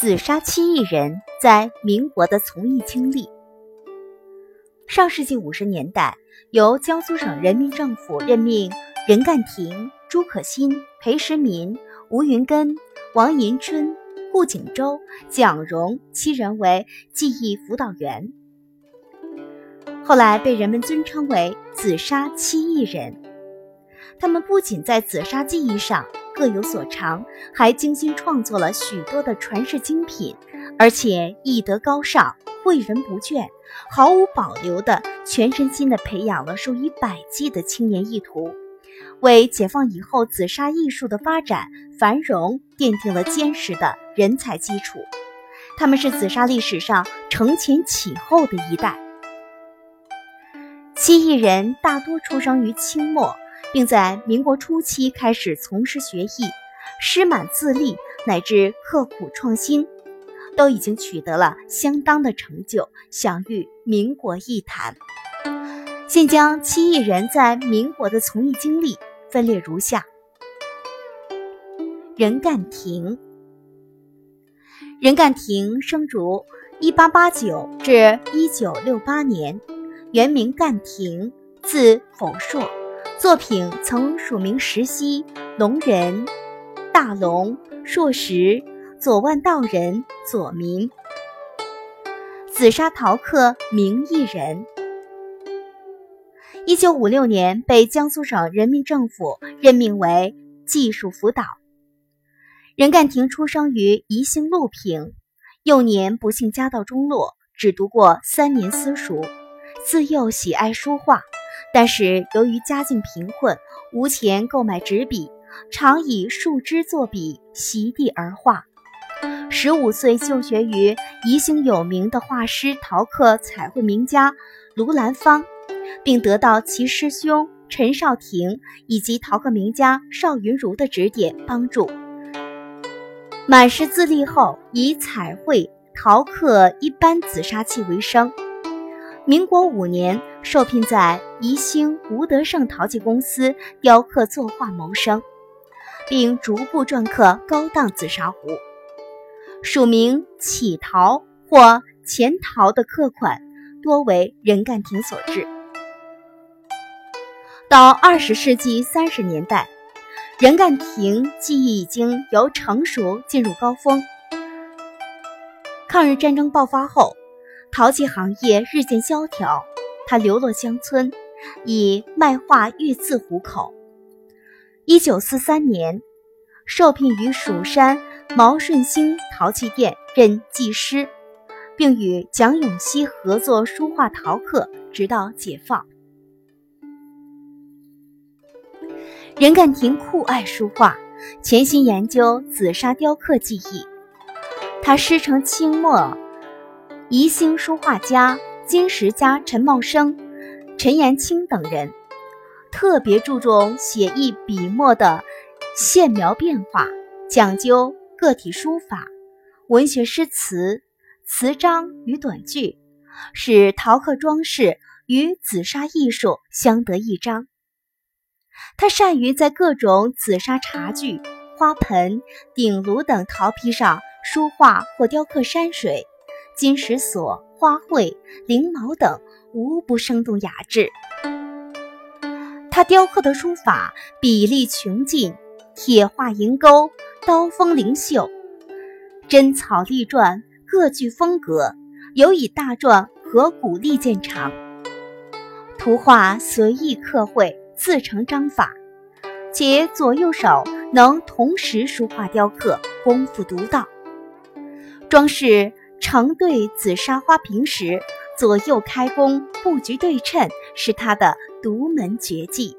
紫砂七艺人在民国的从艺经历。上世纪五十年代，由江苏省人民政府任命任干庭、朱可心、裴时民、吴云根、王银春、顾景舟、蒋荣七人为记忆辅导员，后来被人们尊称为“紫砂七艺人”。他们不仅在紫砂技艺上，各有所长，还精心创作了许多的传世精品，而且艺德高尚，诲人不倦，毫无保留的全身心的培养了数以百计的青年艺徒，为解放以后紫砂艺术的发展繁荣奠定了坚实的人才基础。他们是紫砂历史上承前启后的一代。七艺人大多出生于清末。并在民国初期开始从师学艺，师满自立乃至刻苦创新，都已经取得了相当的成就，享誉民国艺坛。现将七艺人在民国的从艺经历分列如下：任干庭。任干庭生卒一八八九至一九六八年，原名干庭，字否硕。作品曾署名石溪、龙人、大龙、硕石、左万道人、左民。紫砂陶刻名艺人。一九五六年被江苏省人民政府任命为技术辅导。任干庭出生于宜兴鹿平，幼年不幸家道中落，只读过三年私塾，自幼喜爱书画。但是由于家境贫困，无钱购买纸笔，常以树枝作笔，席地而画。十五岁就学于宜兴有名的画师、陶刻、彩绘名家卢兰芳，并得到其师兄陈少廷以及陶刻名家邵云如的指点帮助。满师自立后，以彩绘、陶刻一般紫砂器为生。民国五年，受聘在宜兴吴德胜陶器公司雕刻作画谋生，并逐步篆刻高档紫砂壶。署名启陶或前陶的刻款多为任干庭所制。到二十世纪三十年代，任干庭技艺已经由成熟进入高峰。抗日战争爆发后。陶器行业日渐萧条，他流落乡村，以卖画玉字糊口。一九四三年，受聘于蜀山毛顺兴陶器店任技师，并与蒋永熙合作书画陶刻，直到解放。任干庭酷爱书画，潜心研究紫砂雕刻技艺。他师承清末。宜兴书画家、金石家陈茂生、陈延清等人，特别注重写意笔墨的线描变化，讲究个体书法、文学诗词、词章与短句，使陶刻装饰与紫砂艺术相得益彰。他善于在各种紫砂茶具、花盆、鼎炉等陶坯上书画或雕刻山水。金石锁、花卉、翎毛等，无不生动雅致。他雕刻的书法比例穷尽，铁画银钩，刀锋灵秀，针草隶篆各具风格，尤以大篆和古隶见长。图画随意刻绘，自成章法，且左右手能同时书画雕刻，功夫独到。装饰。成对紫砂花瓶时，左右开弓，布局对称，是他的独门绝技。